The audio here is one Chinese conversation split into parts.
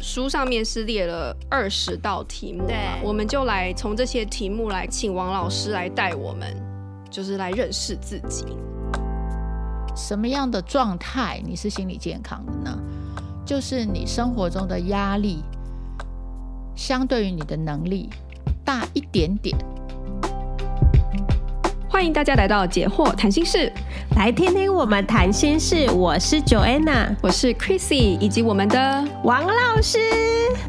书上面是列了二十道题目嘛，对，我们就来从这些题目来请王老师来带我们，就是来认识自己。什么样的状态你是心理健康的呢？就是你生活中的压力相对于你的能力大一点点。欢迎大家来到解惑谈心室，来听听我们谈心事。我是 Joanna，我是 Chrissy，以及我们的王老师。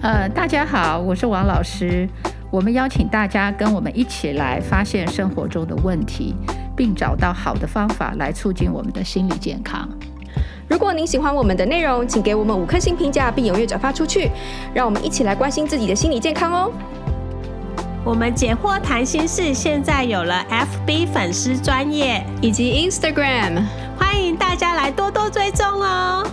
呃，大家好，我是王老师。我们邀请大家跟我们一起来发现生活中的问题，并找到好的方法来促进我们的心理健康。如果您喜欢我们的内容，请给我们五颗星评价，并踊跃转发出去，让我们一起来关心自己的心理健康哦。我们解惑谈心事现在有了 FB 粉丝专业以及 Instagram，欢迎大家来多多追踪哦。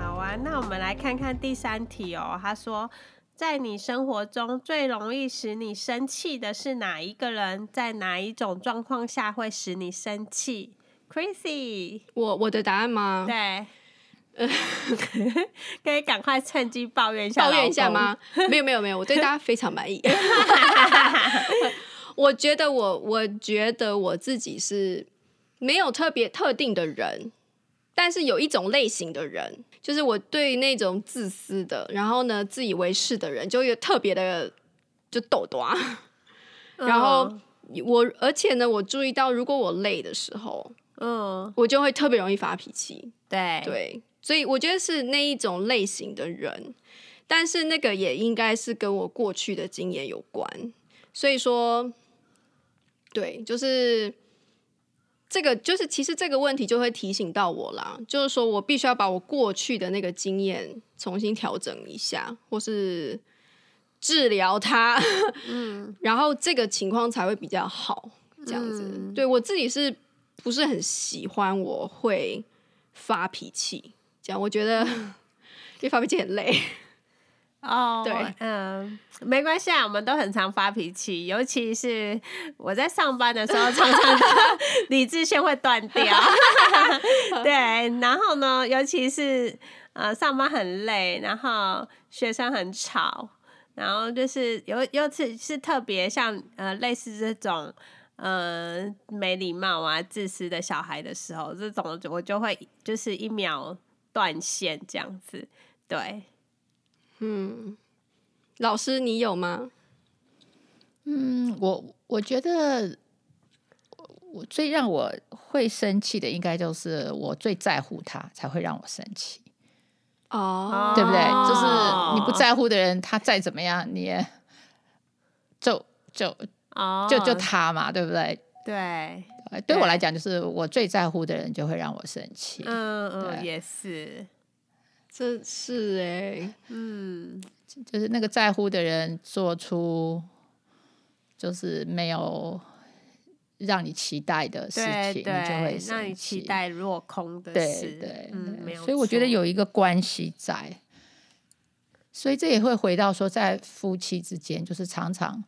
好啊，那我们来看看第三题哦。他说，在你生活中最容易使你生气的是哪一个人？在哪一种状况下会使你生气？Crazy，我我的答案吗？对。可以赶快趁机抱怨一下，抱怨一下吗？没有没有没有，我对大家非常满意。我觉得我我觉得我自己是没有特别特定的人，但是有一种类型的人，就是我对那种自私的，然后呢自以为是的人，就有特别的就逗逗啊。然后我而且呢，我注意到如果我累的时候，嗯，我就会特别容易发脾气。对对。所以我觉得是那一种类型的人，但是那个也应该是跟我过去的经验有关。所以说，对，就是这个，就是其实这个问题就会提醒到我啦，就是说我必须要把我过去的那个经验重新调整一下，或是治疗它，嗯，然后这个情况才会比较好。这样子，嗯，对我自己是不是很喜欢我会发脾气？讲，我觉得因为发脾气很累哦。对，嗯，没关系啊，我们都很常发脾气，尤其是我在上班的时候，常常 理智线会断掉。对，然后呢，尤其是呃上班很累，然后学生很吵，然后就是尤尤其是特别像呃类似这种呃没礼貌啊、自私的小孩的时候，这种我就会就是一秒。断线这样子，对，嗯，老师你有吗？嗯，我我觉得我最让我会生气的，应该就是我最在乎他，才会让我生气。哦，对不对？就是你不在乎的人，他再怎么样，你也就就哦，就就他嘛，对不对？对。对我来讲，就是我最在乎的人就会让我生气。嗯嗯，也是，这是哎、欸，嗯，就是那个在乎的人做出就是没有让你期待的事情，就会让你期待落空的事。对对，嗯，没有。所以我觉得有一个关系在，所以这也会回到说，在夫妻之间，就是常常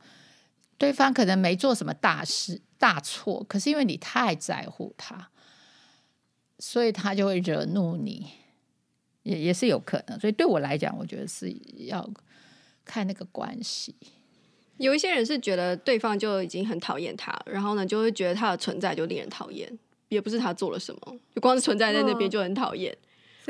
对方可能没做什么大事。大错，可是因为你太在乎他，所以他就会惹怒你，也也是有可能。所以对我来讲，我觉得是要看那个关系。有一些人是觉得对方就已经很讨厌他，然后呢，就会觉得他的存在就令人讨厌，也不是他做了什么，就光是存在在那边就很讨厌。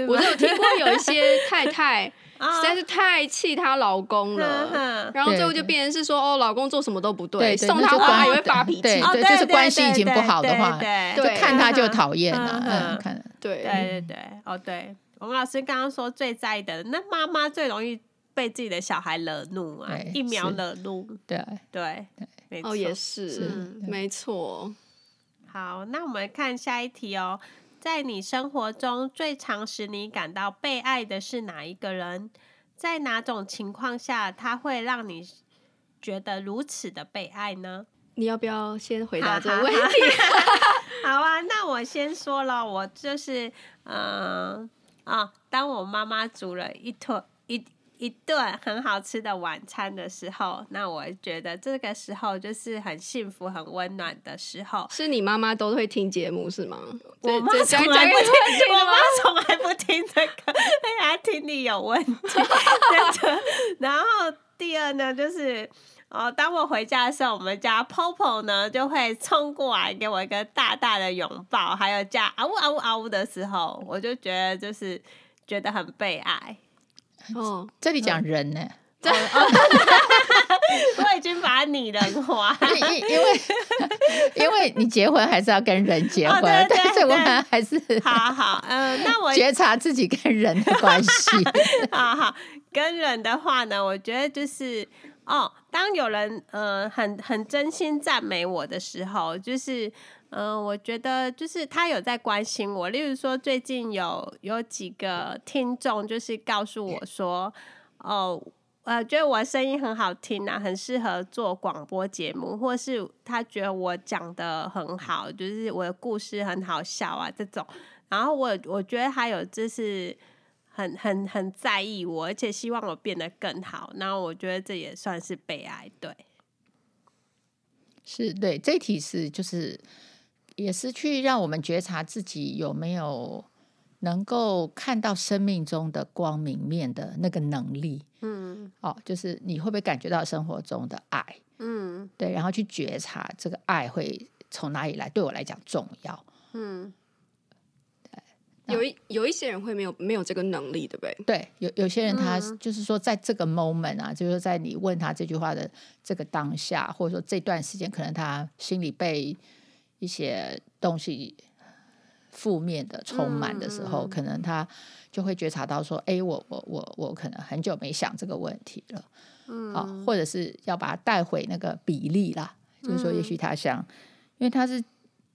哦，我就有听过有一些太太。实在是太气她老公了，哦、然后最后就变成是说哦，老公做什么都不对，送她花也会发脾气，对，对，对，就是关系已经不好的话，对，就看他就讨厌了，嗯，看，对，对对对，哦，对，王老师刚刚说最在意的，那妈妈最容易被自己的小孩惹怒啊，一秒惹怒，对对对，哦，也是，是没错。好，那我们看下一题哦。在你生活中最常使你感到被爱的是哪一个人？在哪种情况下他会让你觉得如此的被爱呢？你要不要先回答这个问题？好啊，那我先说了，我就是嗯啊，当我妈妈煮了一坨一。一顿很好吃的晚餐的时候，那我觉得这个时候就是很幸福、很温暖的时候。是你妈妈都会听节目是吗？我妈从来不听，我妈从来不听这个，哎呀，听力有问题。然后第二呢，就是哦，当我回家的时候，我们家 Popo 呢就会冲过来给我一个大大的拥抱，还有叫嗷呜嗷呜嗷呜的时候，我就觉得就是觉得很被爱。哦，这里讲人呢。嗯 我已经把你人化，因因为因为你结婚还是要跟人结婚，哦、对对对，但是我们还是好好，嗯、呃，那我觉察自己跟人的关系。好好，跟人的话呢，我觉得就是哦，当有人呃很很真心赞美我的时候，就是嗯、我觉得就是他有在关心我。例如说，最近有有几个听众就是告诉我说，哦。呃，觉得我的声音很好听啊，很适合做广播节目，或是他觉得我讲得很好，就是我的故事很好笑啊这种。然后我我觉得他有就是很很很在意我，而且希望我变得更好。然后我觉得这也算是被爱，对，是对。这题是就是也是去让我们觉察自己有没有。能够看到生命中的光明面的那个能力，嗯，哦，就是你会不会感觉到生活中的爱，嗯，对，然后去觉察这个爱会从哪里来，对我来讲重要，嗯，对，有一有一些人会没有没有这个能力，对不对？对，有有些人他就是说，在这个 moment 啊，嗯，就是在你问他这句话的这个当下，或者说这段时间，可能他心里被一些东西。负面的充满的时候，嗯，可能他就会觉察到说：“哎，我我我我可能很久没想这个问题了。”嗯，好，或者是要把它带回那个比例啦，嗯，就是说，也许他想，因为他是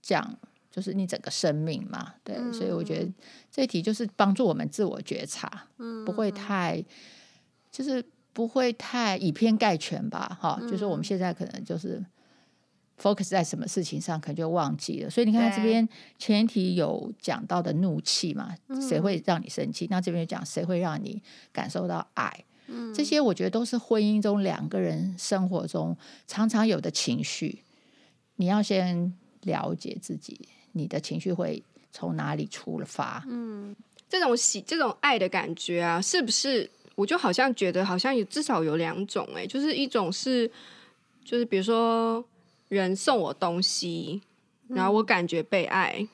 讲就是你整个生命嘛，对，嗯，所以我觉得这一题就是帮助我们自我觉察，嗯，不会太就是不会太以偏概全吧，哈，嗯，就是我们现在可能就是。Focus 在什么事情上，可能就忘记了。所以你看，这边前提有讲到的怒气嘛，谁会让你生气？那这边就讲谁会让你感受到爱？嗯这些我觉得都是婚姻中两个人生活中常常有的情绪。你要先了解自己，你的情绪会从哪里出发？嗯，这种喜、这种爱的感觉啊，是不是？我就好像觉得，好像有至少有两种、欸，哎，就是一种是，就是比如说。人送我东西，然后我感觉被爱，嗯、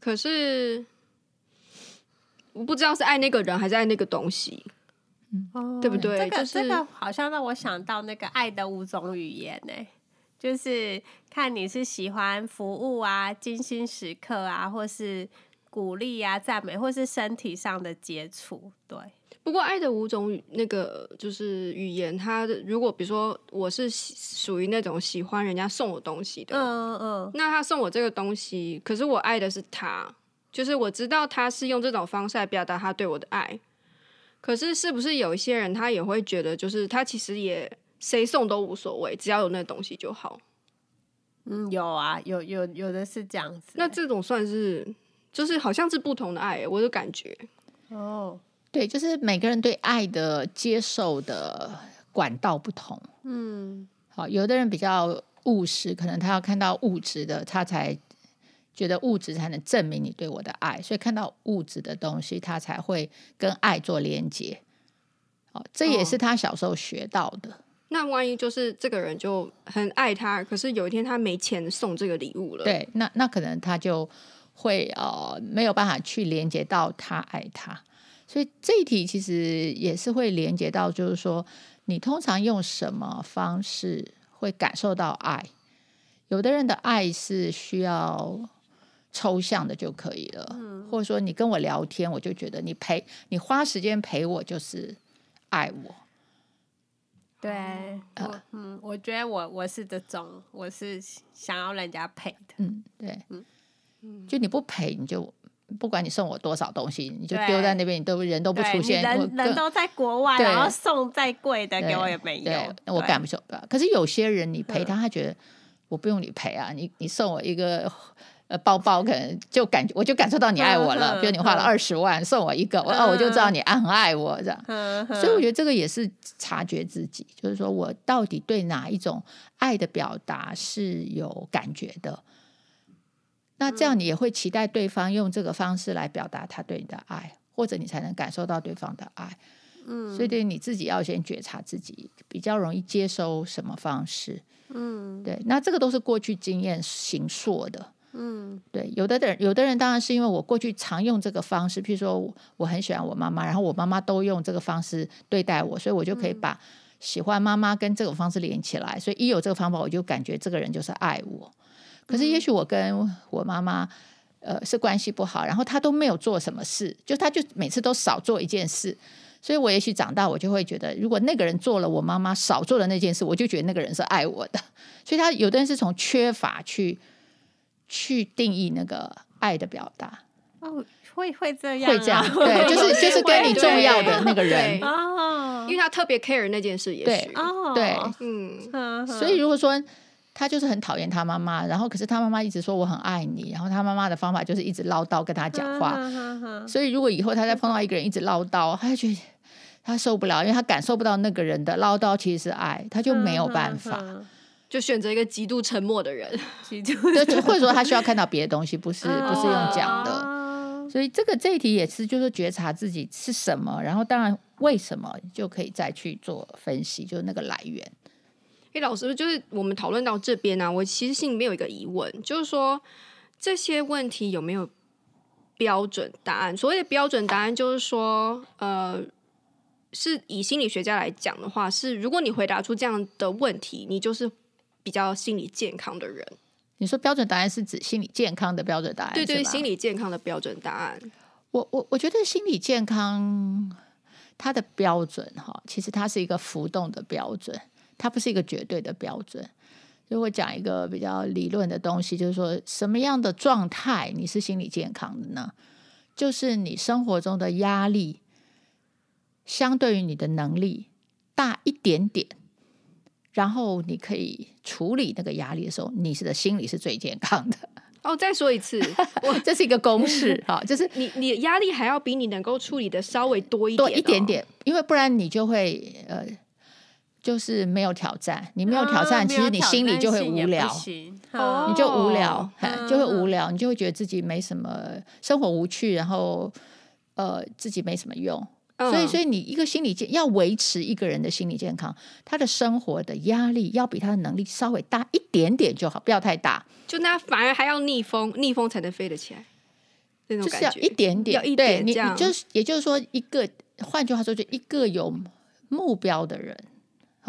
可是我不知道是爱那个人还是爱那个东西，嗯、对不对？这个、就是、这个好像让我想到那个爱的五种语言呢，就是看你是喜欢服务啊、精心时刻啊，或是鼓励啊、赞美，或是身体上的接触，对。不过，爱的五种语那个就是语言，它的如果比如说我是属于那种喜欢人家送我东西的，嗯嗯，那他送我这个东西，可是我爱的是他，就是我知道他是用这种方式来表达他对我的爱。可是，是不是有一些人他也会觉得，就是他其实也谁送都无所谓，只要有那东西就好。嗯，有啊，有有有的是这样子。那这种算是就是好像是不同的爱，我的感觉。哦。对，就是每个人对爱的接受的管道不同。嗯，好，有的人比较务实，可能他要看到物质的，他才觉得物质才能证明你对我的爱，所以看到物质的东西，他才会跟爱做连接。哦，这也是他小时候学到的。哦，那万一就是这个人就很爱他，可是有一天他没钱送这个礼物了，对，那那可能他就会呃没有办法去连接到他爱他。所以这一题其实也是会连接到，就是说你通常用什么方式会感受到爱？有的人的爱是需要抽象的就可以了，嗯，或者说你跟我聊天，我就觉得你陪你花时间陪我就是爱我。对，呃，嗯，我觉得我我是这种，我是想要人家陪的，嗯，对，嗯，就你不陪你就。不管你送我多少东西，你就丢在那边，你都人都不出现，人人都在国外，然后送再贵的给我也没用，我感不受。可是有些人你陪他，他觉得我不用你陪啊，你你送我一个呃包包，可能就感觉我就感受到你爱我了。比如你花了二十万送我一个，我哦我就知道你很爱我这样。所以我觉得这个也是察觉自己，就是说我到底对哪一种爱的表达是有感觉的。那这样你也会期待对方用这个方式来表达他对你的爱，或者你才能感受到对方的爱。嗯，所以对你自己要先觉察自己比较容易接收什么方式。嗯，对，那这个都是过去经验形塑的。嗯，对，有的人，有的人当然是因为我过去常用这个方式，譬如说我很喜欢我妈妈，然后我妈妈都用这个方式对待我，所以我就可以把喜欢妈妈跟这种方式连起来。所以一有这个方法，我就感觉这个人就是爱我。可是也许我跟我妈妈，呃，是关系不好，然后她都没有做什么事，就她就每次都少做一件事，所以我也许长大我就会觉得，如果那个人做了我妈妈少做的那件事，我就觉得那个人是爱我的。所以他有的人是从缺乏去。去定义那个爱的表达哦，会会这样、啊，会这样，对，就是就是跟你重要的那个人哦，因为他特别 care 那件事也，也是哦，对，嗯，所以如果说他就是很讨厌他妈妈，然后可是他妈妈一直说我很爱你，然后他妈妈的方法就是一直唠叨跟他讲话，所以如果以后他再碰到一个人一直唠叨，他就觉得他受不了，因为他感受不到那个人的唠叨其实是爱，他就没有办法。就选择一个极度沉默的人，就或者说他需要看到别的东西，不是不是用讲的，所以这个这一题也是就是觉察自己是什么，然后当然为什么就可以再去做分析，就是那个来源。哎，老师，就是我们讨论到这边呢、啊，我其实心里面有一个疑问，就是说这些问题有没有标准答案？所谓的标准答案，就是说，呃。是以心理学家来讲的话，是如果你回答出这样的问题，你就是比较心理健康的人。你说标准答案是指心理健康的标准答案？对对，心理健康的标准答案。我我我觉得心理健康它的标准哈，其实它是一个浮动的标准，它不是一个绝对的标准。如果讲一个比较理论的东西，就是说什么样的状态你是心理健康的呢？就是你生活中的压力。相对于你的能力大一点点，然后你可以处理那个压力的时候，你是的心理是最健康的。哦，再说一次，我 这是一个公式 哈，就是你你压力还要比你能够处理的稍微多一点，哦，多一点点，因为不然你就会呃，就是没有挑战，你没有挑战，啊、其实你心里就会无聊，啊、你就无聊，嗯、就会无聊，你就会觉得自己没什么生活无趣，然后呃，自己没什么用。所以，所以你一个心理健要维持一个人的心理健康，他的生活的压力要比他的能力稍微大一点点就好，不要太大。就那反而还要逆风，逆风才能飞得起来。那种感觉就是要一点点，要一点对，你你就是，也就是说，一个换句话说，就一个有目标的人，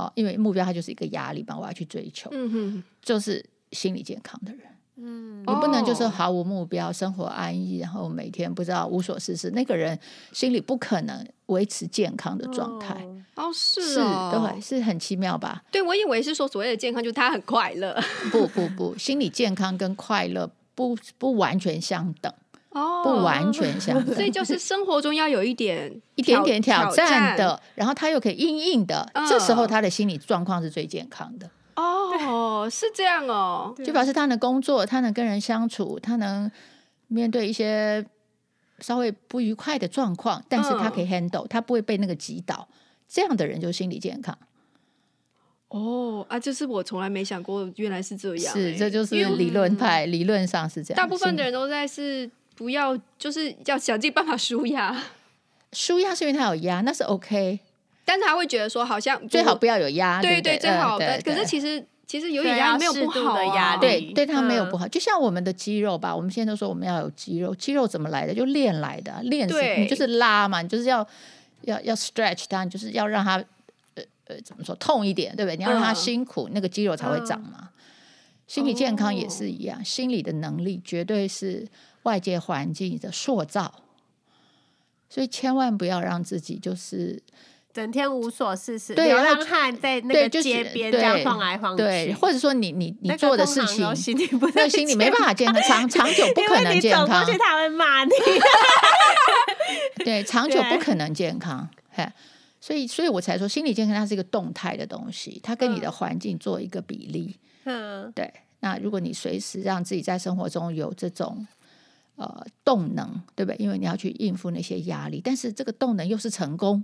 好，因为目标它就是一个压力嘛，我要去追求，嗯哼，就是心理健康的人。嗯，你不能就是毫无目标，生活安逸，然后每天不知道无所事事，那个人心里不可能维持健康的状态。哦，是哦，对，是很奇妙吧？对，我以为是说所谓的健康，就是他很快乐。不不不，心理健康跟快乐不不完全相等。哦，不完全相等。所以就是生活中要有一点一点点挑战的，然后他又可以硬硬的，嗯，这时候他的心理状况是最健康的。哦，是这样哦，就表示他能工作，他能跟人相处，他能面对一些稍微不愉快的状况，但是他可以 handle，、嗯、他不会被那个击倒。这样的人就心理健康。哦啊，就是我从来没想过，原来是这样、欸。是，这就是理论派，理论上是这样。大部分的人都在是不要，就是要想尽办法舒压。舒压是因为他有压，那是 OK。但是他会觉得说，好像最好不要有压力，对对，最好的。可是其实其实有点压力没有不好的压力，对对他没有不好。就像我们的肌肉吧，我们现在都说我们要有肌肉，肌肉怎么来的？就练来的，练是你就是拉嘛，你就是要要要 stretch 它，你就是要让它呃呃怎么说痛一点，对不对？你要让它辛苦，那个肌肉才会长嘛。心理健康也是一样，心理的能力绝对是外界环境的塑造，所以千万不要让自己就是。整天无所事事，流浪汉在那个街边这样晃来晃去，或者说你你你做的事情，那心理没办法健康，长长久不 可能健康。你走过去他会骂你，对，长久不可能健康。嘿，所以所以我才说心理健康它是一个动态的东西，它跟你的环境做一个比例。嗯，对。那如果你随时让自己在生活中有这种呃动能，对不对？因为你要去应付那些压力，但是这个动能又是成功。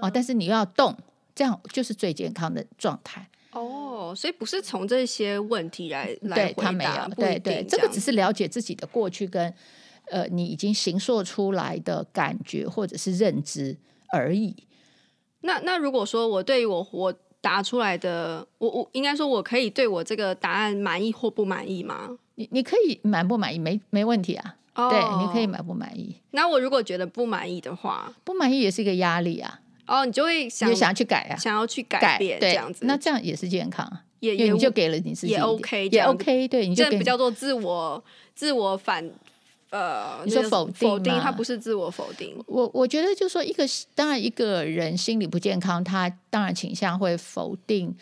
啊，但是你又要动，这样就是最健康的状态。哦，所以不是从这些问题来来对他没有，对对，这个只是了解自己的过去跟呃，你已经形塑出来的感觉或者是认知而已。那那如果说我对于我我答出来的，我我应该说我可以对我这个答案满意或不满意吗？你你可以满不满意，没没问题啊。Oh, 对，你可以满不满意。那我如果觉得不满意的话，不满意也是一个压力啊。哦，你就会想，就想要去改啊，想要去改变这样子。那这样也是健康，也也你就给了你自己也 OK，也 OK。对，你就这不叫做自我自我反呃，你说否定否定，它不是自我否定。我我觉得就是说，一个当然一个人心理不健康，他当然倾向会否定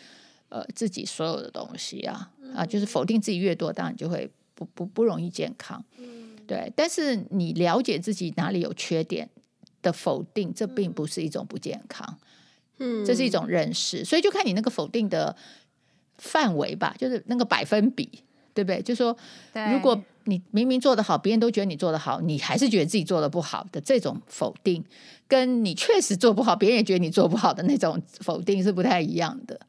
呃自己所有的东西啊啊，就是否定自己越多，当然就会不不不容易健康。嗯对，但是你了解自己哪里有缺点的否定，这并不是一种不健康，嗯，这是一种认识，所以就看你那个否定的范围吧，就是那个百分比，对不对？就说，如果你明明做得好，别人都觉得你做得好，你还是觉得自己做得不好的这种否定，跟你确实做不好，别人也觉得你做不好的那种否定是不太一样的，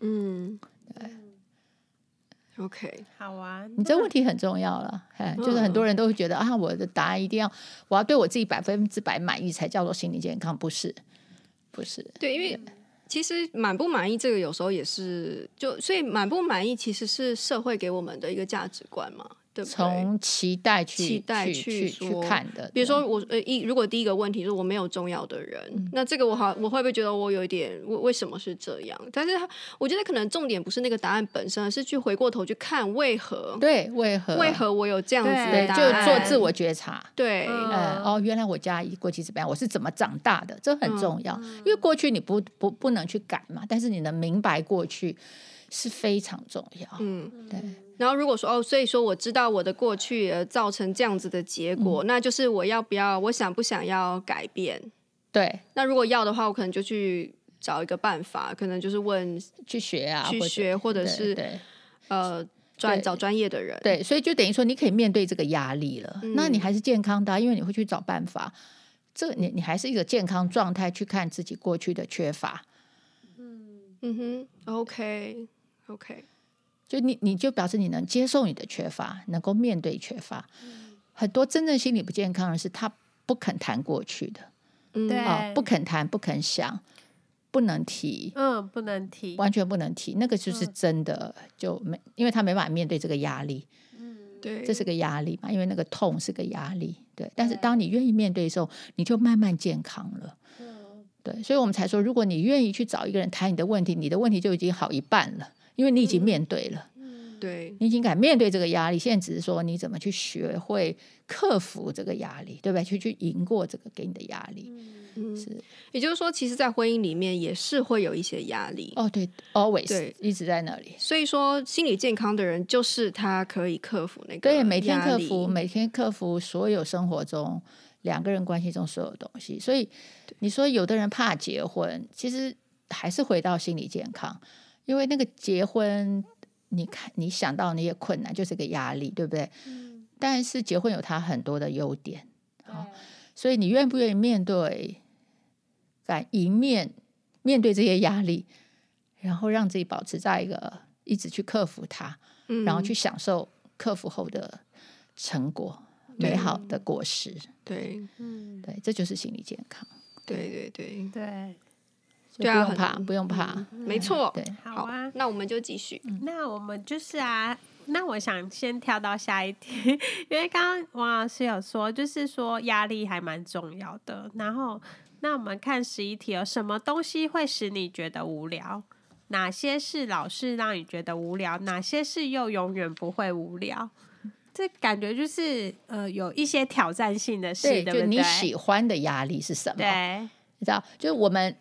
嗯。对 OK，好啊，你这问题很重要了，哎、嗯，就是很多人都会觉得啊，我的答案一定要，我要对我自己百分之百满意才叫做心理健康，不是，不是，对，因为其实满不满意这个有时候也是，就所以满不满意其实是社会给我们的一个价值观嘛。从期待去期待去去看的，比如说我呃一如果第一个问题是我没有重要的人，嗯、那这个我好我会不会觉得我有一点为为什么是这样？但是他我觉得可能重点不是那个答案本身，而是去回过头去看为何对为何为何我有这样子的答案，就做自我觉察。对，哦，原来我家过去怎么样？我是怎么长大的？这很重要，嗯、因为过去你不不不能去改嘛，但是你能明白过去是非常重要。嗯，对。然后如果说哦，所以说我知道我的过去而造成这样子的结果，嗯，那就是我要不要，我想不想要改变？对。那如果要的话，我可能就去找一个办法，可能就是问去学啊，去学，或者是呃专找专业的人。对，所以就等于说你可以面对这个压力了，嗯，那你还是健康的，因为你会去找办法。这你你还是一个健康状态去看自己过去的缺乏。嗯嗯哼，OK OK。就你，你就表示你能接受你的缺乏，能够面对缺乏。嗯、很多真正心理不健康的是他不肯谈过去的，对、嗯哦，不肯谈，不肯想，不能提，嗯，不能提，完全不能提。那个就是真的就没，因为他没办法面对这个压力，嗯，对，这是个压力嘛，因为那个痛是个压力，对。但是当你愿意面对的时候，你就慢慢健康了，嗯，对。所以我们才说，如果你愿意去找一个人谈你的问题，你的问题就已经好一半了。因为你已经面对了，嗯，对，你已经敢面对这个压力，现在只是说你怎么去学会克服这个压力，对不对？去去赢过这个给你的压力，嗯，是。也就是说，其实，在婚姻里面也是会有一些压力。哦，对，always，对，一直在那里。所以说，心理健康的人就是他可以克服那个，对，每天克服，每天克服所有生活中两个人关系中所有东西。所以你说有的人怕结婚，其实还是回到心理健康。因为那个结婚，你看你想到那些困难，就是个压力，对不对？嗯。但是结婚有它很多的优点，好，所以你愿不愿意面对，敢迎面面对这些压力，然后让自己保持在一个一直去克服它，嗯，然后去享受克服后的成果，美好的果实。对，嗯，对，这就是心理健康。对对对对。对啊，不用怕，不用怕，嗯、没错。对，好啊，那我们就继续。那我们就是啊，那我想先跳到下一题，因为刚刚王老师有说，就是说压力还蛮重要的。然后，那我们看十一题，有什么东西会使你觉得无聊？哪些是老是让你觉得无聊？哪些是又永远不会无聊？这感觉就是呃，有一些挑战性的事，对，对不对？就你喜欢的压力是什么？对，你知道，就是我们。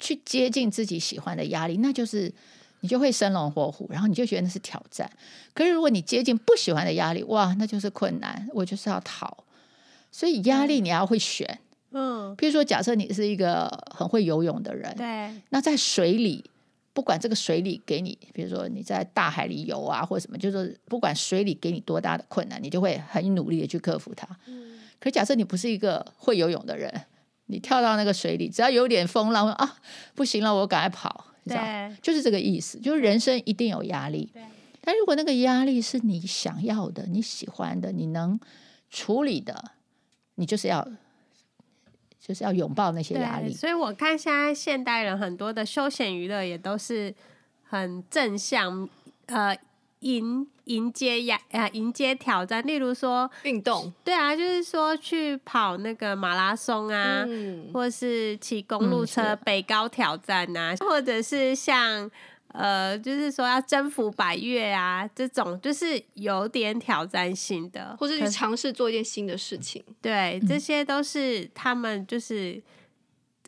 去接近自己喜欢的压力，那就是你就会生龙活虎，然后你就觉得那是挑战。可是如果你接近不喜欢的压力，哇，那就是困难，我就是要逃。所以压力你要会选，嗯，比如说假设你是一个很会游泳的人，对，那在水里，不管这个水里给你，比如说你在大海里游啊，或者什么，就是不管水里给你多大的困难，你就会很努力的去克服它。嗯，可是假设你不是一个会游泳的人。你跳到那个水里，只要有点风浪啊，不行了，我赶快跑，你知道，就是这个意思。就是人生一定有压力，但如果那个压力是你想要的、你喜欢的、你能处理的，你就是要就是要拥抱那些压力。所以我看现在现代人很多的休闲娱乐也都是很正向，呃。迎迎接呀啊，迎接挑战，例如说运动，对啊，就是说去跑那个马拉松啊，嗯、或是骑公路车北高挑战啊，嗯、或者是像呃，就是说要征服百越啊，这种就是有点挑战性的，或者去尝试做一件新的事情。对，这些都是他们就是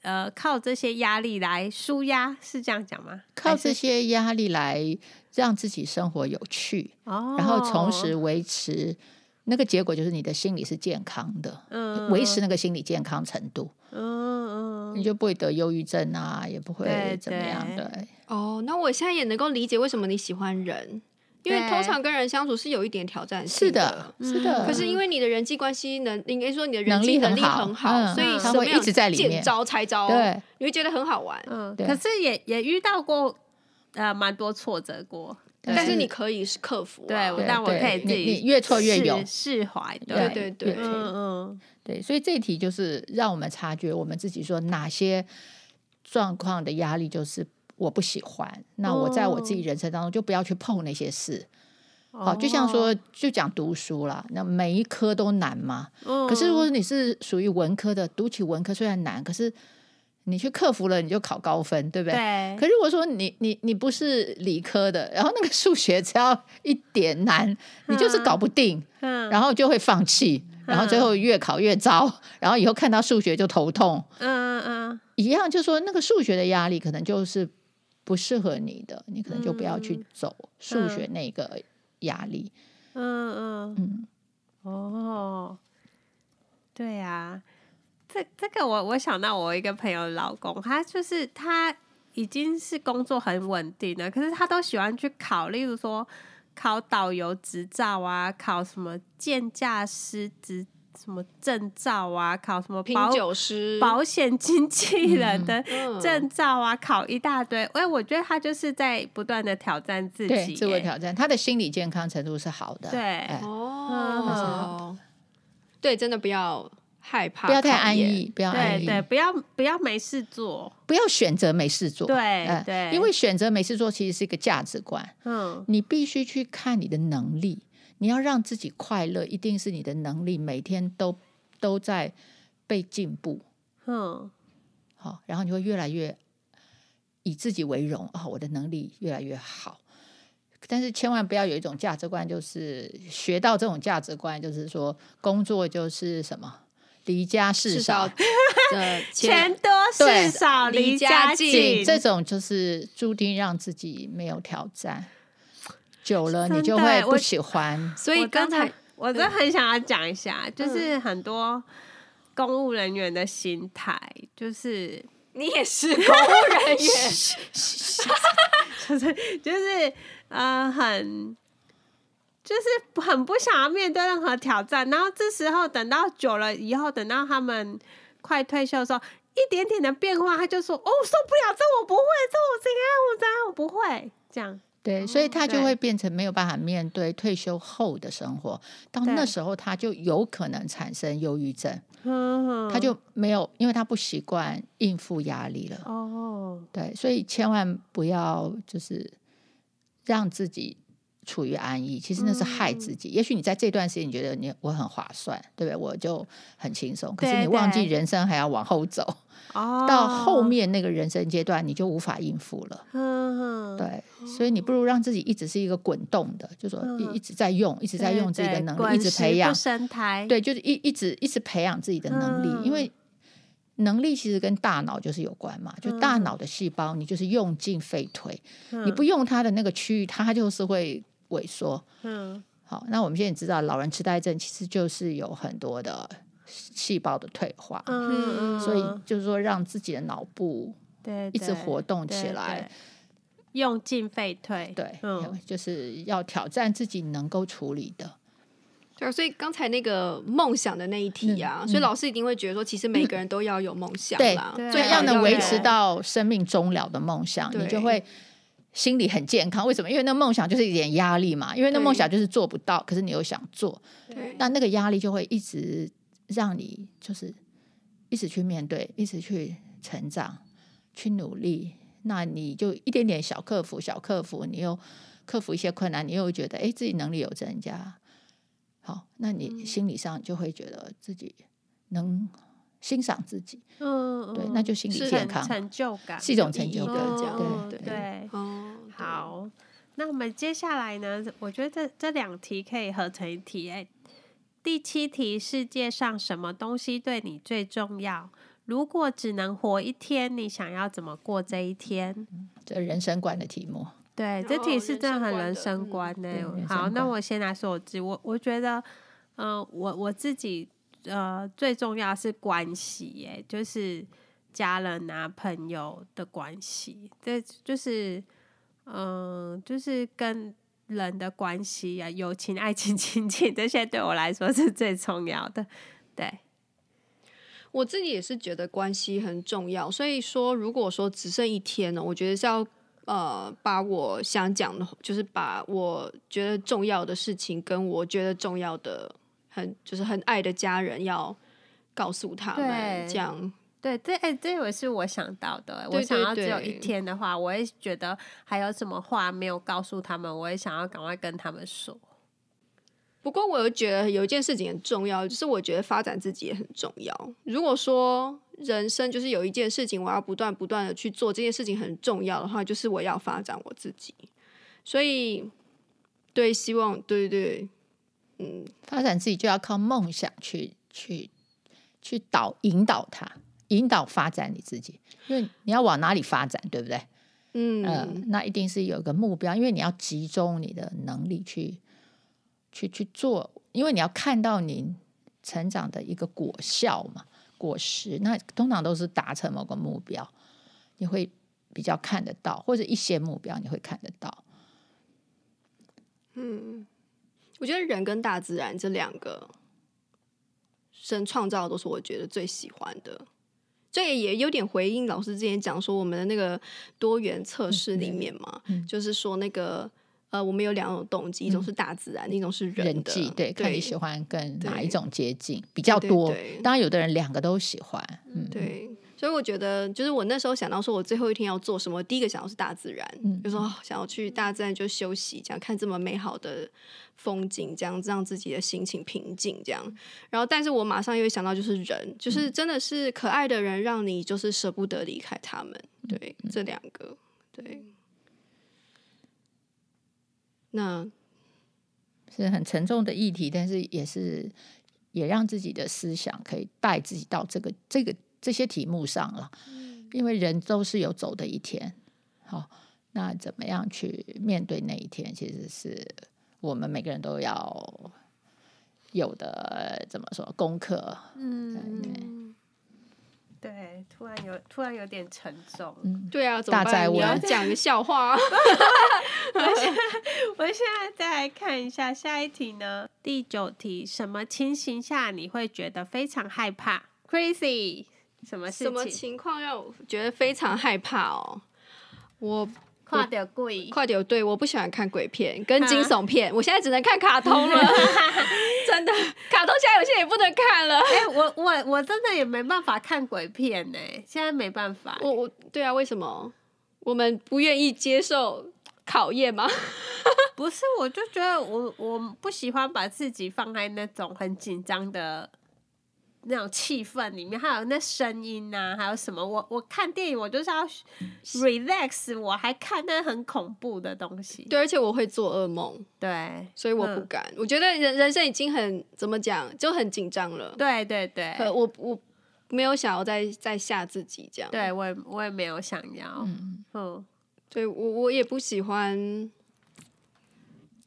呃，靠这些压力来舒压，是这样讲吗？靠这些压力来。让自己生活有趣，哦、然后同时维持那个结果，就是你的心理是健康的，嗯，维持那个心理健康程度，嗯嗯，你就不会得忧郁症啊，也不会怎么样，对。对哦，那我现在也能够理解为什么你喜欢人，因为通常跟人相处是有一点挑战性的，是的，是的。可是因为你的人际关系能，应该说你的人际能力很好，所以他会一直在里面见招拆招，对，你会觉得很好玩，嗯。可是也也遇到过。呃，蛮多挫折过，但是你可以是克服，对，但我可以自己越挫越勇，释怀，对对对，嗯嗯，对，所以这一题就是让我们察觉我们自己说哪些状况的压力就是我不喜欢，那我在我自己人生当中就不要去碰那些事。好，就像说就讲读书啦，那每一科都难嘛，可是如果你是属于文科的，读起文科虽然难，可是。你去克服了，你就考高分，对不对？对。可如果说你你你不是理科的，然后那个数学只要一点难，嗯、你就是搞不定，嗯、然后就会放弃，嗯、然后最后越考越糟，嗯、然后以后看到数学就头痛。嗯嗯嗯。一样，就是说那个数学的压力可能就是不适合你的，你可能就不要去走数学那个压力。嗯嗯嗯。哦，对呀、啊。这这个我我想到我一个朋友的老公，他就是他已经是工作很稳定了，可是他都喜欢去考，例如说考导游执照啊，考什么鉴驾师执什么证照啊，考什么保品酒师、保险经纪人的证照啊，嗯、考一大堆。哎，我觉得他就是在不断的挑战自己，自我挑战。他的心理健康程度是好的，对，哎、哦，对，真的不要。害怕，不要太安逸，不要安逸，对对，不要不要没事做，不要选择没事做，对对，因为选择没事做其实是一个价值观，嗯，你必须去看你的能力，你要让自己快乐，一定是你的能力每天都都在被进步，嗯，好，然后你会越来越以自己为荣啊，我的能力越来越好，但是千万不要有一种价值观，就是学到这种价值观，就是说工作就是什么。离家事少，钱多事少，离家近，这种就是注定让自己没有挑战，久了你就会不喜欢。所以刚才我真的很想要讲一下，就是很多公务人员的心态，就是 你也是公务人员，就是就是呃很。就是很不想要面对任何挑战，然后这时候等到久了以后，等到他们快退休的时候，一点点的变化，他就说：“哦，受不了，这我不会，这我怎样，我怎样，我不会。”这样对，所以他就会变成没有办法面对退休后的生活。到那时候，他就有可能产生忧郁症。嗯，他就没有，因为他不习惯应付压力了。哦，对，所以千万不要就是让自己。处于安逸，其实那是害自己。嗯、也许你在这段时间你觉得你我很划算，对不对？我就很轻松。可是你忘记人生还要往后走，对对到后面那个人生阶段你就无法应付了。嗯、对，所以你不如让自己一直是一个滚动的，就说一一直在用，一直在用自己的能力，一直培养生态。对，就是一一直一直培养自己的能力，嗯、因为能力其实跟大脑就是有关嘛。就大脑的细胞，你就是用进废退，嗯、你不用它的那个区域，它就是会。萎缩，嗯，好，那我们现在知道，老人痴呆症其实就是有很多的细胞的退化，嗯，所以就是说，让自己的脑部对一直活动起来，用进废退，对，嗯，就是要挑战自己能够处理的。对，所以刚才那个梦想的那一题啊，所以老师一定会觉得说，其实每个人都要有梦想啦，对，最要能维持到生命终了的梦想，你就会。心理很健康。为什么？因为那梦想就是一点压力嘛，因为那梦想就是做不到，可是你又想做，对，那那个压力就会一直让你就是一直去面对，一直去成长，去努力。那你就一点点小克服，小克服，你又克服一些困难，你又觉得哎，自己能力有增加。好，那你心理上就会觉得自己能欣赏自己，嗯，对，那就心理健康，成就感是一种成就感，对。对。哦，好，那我们接下来呢？我觉得这这两题可以合成一题。哎，第七题：世界上什么东西对你最重要？如果只能活一天，你想要怎么过这一天？这人生观的题目。对，这题是真的很人生观呢。嗯、好，那我先来说我自己，我我觉得，嗯、呃，我我自己，呃，最重要是关系，耶，就是家人啊、朋友的关系，这就是，嗯、呃，就是跟人的关系啊，友情、爱情、亲情，这些对我来说是最重要的。对，我自己也是觉得关系很重要，所以说，如果说只剩一天了，我觉得是要。呃，把我想讲的，就是把我觉得重要的事情，跟我觉得重要的，很就是很爱的家人，要告诉他们，这样。对，这哎，这也是我想到的。我想要只有一天的话，我也觉得还有什么话没有告诉他们，我也想要赶快跟他们说。不过，我又觉得有一件事情很重要，就是我觉得发展自己也很重要。如果说。人生就是有一件事情，我要不断不断的去做，这件事情很重要的话，就是我要发展我自己。所以，对，希望，对对对，嗯，发展自己就要靠梦想去去去导引导他，引导发展你自己，因为你要往哪里发展，对不对？嗯，呃，那一定是有一个目标，因为你要集中你的能力去去去做，因为你要看到你成长的一个果效嘛。果实，那通常都是达成某个目标，你会比较看得到，或者一些目标你会看得到。嗯，我觉得人跟大自然这两个神创造的都是我觉得最喜欢的。这也有点回应老师之前讲说我们的那个多元测试里面嘛，嗯、就是说那个。呃，我们有两种动机，一种是大自然，嗯、一种是人的。人对，对，看你喜欢跟哪一种接近比较多。对对对，当然，有的人两个都喜欢。嗯，对。所以我觉得，就是我那时候想到说，我最后一天要做什么，第一个想到是大自然，嗯、就说想要去大自然就休息，这样看这么美好的风景，这样子让自己的心情平静，这样。然后，但是我马上又想到就是人，就是真的是可爱的人，让你就是舍不得离开他们。对，嗯、这两个，对。那是很沉重的议题，但是也是也让自己的思想可以带自己到这个这个这些题目上了。嗯，因为人都是有走的一天，好，那怎么样去面对那一天，其实是我们每个人都要有的怎么说功课。嗯。对对，突然有突然有点沉重。嗯，对啊，怎么办？你要讲个笑话。我现在我现在再来看一下下一题呢？第九题，什么情形下你会觉得非常害怕？Crazy，什么？什么情况让我觉得非常害怕哦？我。快点鬼，快点对，我不喜欢看鬼片跟惊悚片，啊、我现在只能看卡通了，真的，卡通现在有些也不能看了。哎、欸，我我我真的也没办法看鬼片呢，现在没办法。我我对啊，为什么？我们不愿意接受考验吗？不是，我就觉得我我不喜欢把自己放在那种很紧张的。那种气氛里面，还有那声音呐、啊，还有什么？我我看电影，我就是要 relax，我还看那很恐怖的东西。对，而且我会做噩梦。对，所以我不敢。嗯、我觉得人人生已经很怎么讲，就很紧张了。对对对，我我没有想要再再吓自己这样。对我也我也没有想要。嗯嗯，对我我也不喜欢，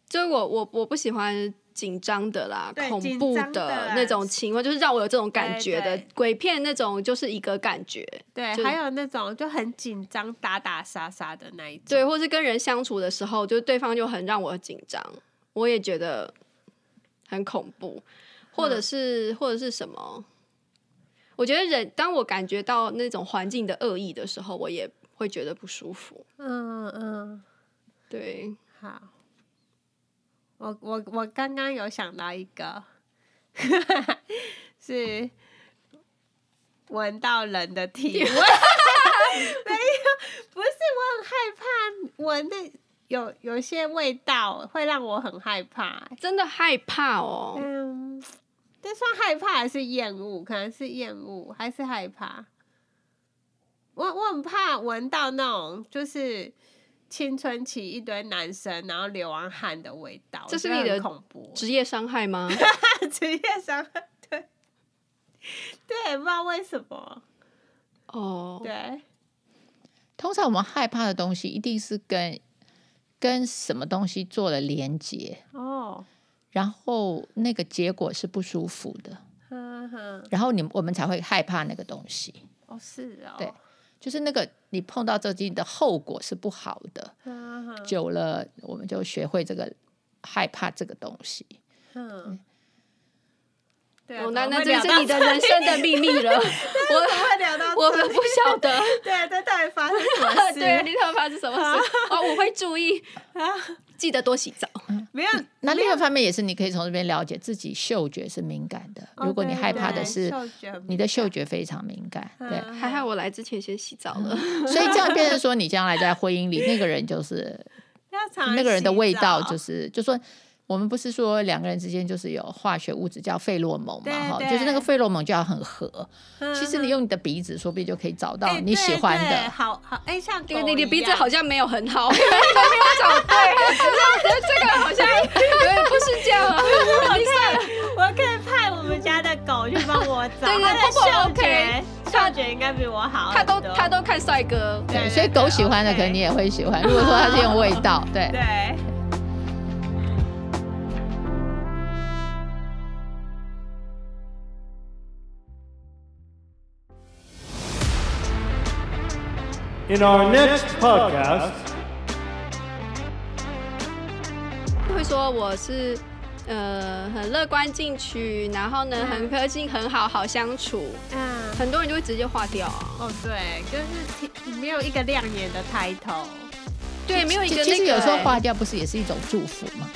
就是我我我不喜欢。紧张的啦，恐怖的那种情况，就是让我有这种感觉的。鬼片那种就是一个感觉。对，就还有那种就很紧张、打打杀杀的那一种。对，或是跟人相处的时候，就对方就很让我紧张，我也觉得很恐怖，或者是、嗯、或者是什么？我觉得人当我感觉到那种环境的恶意的时候，我也会觉得不舒服。嗯嗯。对，好。我我我刚刚有想到一个，是闻到人的体味。没有，不是，我很害怕闻的有有些味道会让我很害怕，真的害怕哦。嗯，这算害怕还是厌恶？可能是厌恶还是害怕？我我很怕闻到那种就是。青春期一堆男生，然后流完汗的味道，这是你的恐怖职业伤害吗？职业伤害，对，对，不知道为什么。哦，对。通常我们害怕的东西，一定是跟跟什么东西做了连接哦，然后那个结果是不舒服的，然后你我们才会害怕那个东西。哦，是哦，对。就是那个你碰到这个的后果是不好的，久了我们就学会这个害怕这个东西。嗯，对，那那这是你的人生的秘密了。我会聊到，我们不晓得。对，这到底发生什么事？对，你到底发生什么事？哦，我会注意记得多洗澡。没有，那另外一方面也是，你可以从这边了解自己嗅觉是敏感的。如果你害怕的是你的嗅觉非常敏感，对，还好我来之前先洗澡了。所以这样变成说，你将来在婚姻里，那个人就是 那个人的味道，就是就说。我们不是说两个人之间就是有化学物质叫费洛蒙嘛？哈，就是那个费洛蒙就要很合。其实你用你的鼻子，说不定就可以找到你喜欢的。好好，哎，像对你的鼻子好像没有很好，没有找对。我觉得这个好像对，不是这样。我可以，我可以派我们家的狗去帮我找。对对，嗅觉，嗅觉应该比我好。他都他都看帅哥，对，所以狗喜欢的可能你也会喜欢。如果说他是用味道，对对。In our next podcast，会说我是呃很乐观进取，然后呢很个性很好，好相处。嗯，很多人就会直接划掉啊。哦，对，就是没有一个亮眼的抬头。对，没有一个、那个。其实有时候划掉不是也是一种祝福吗？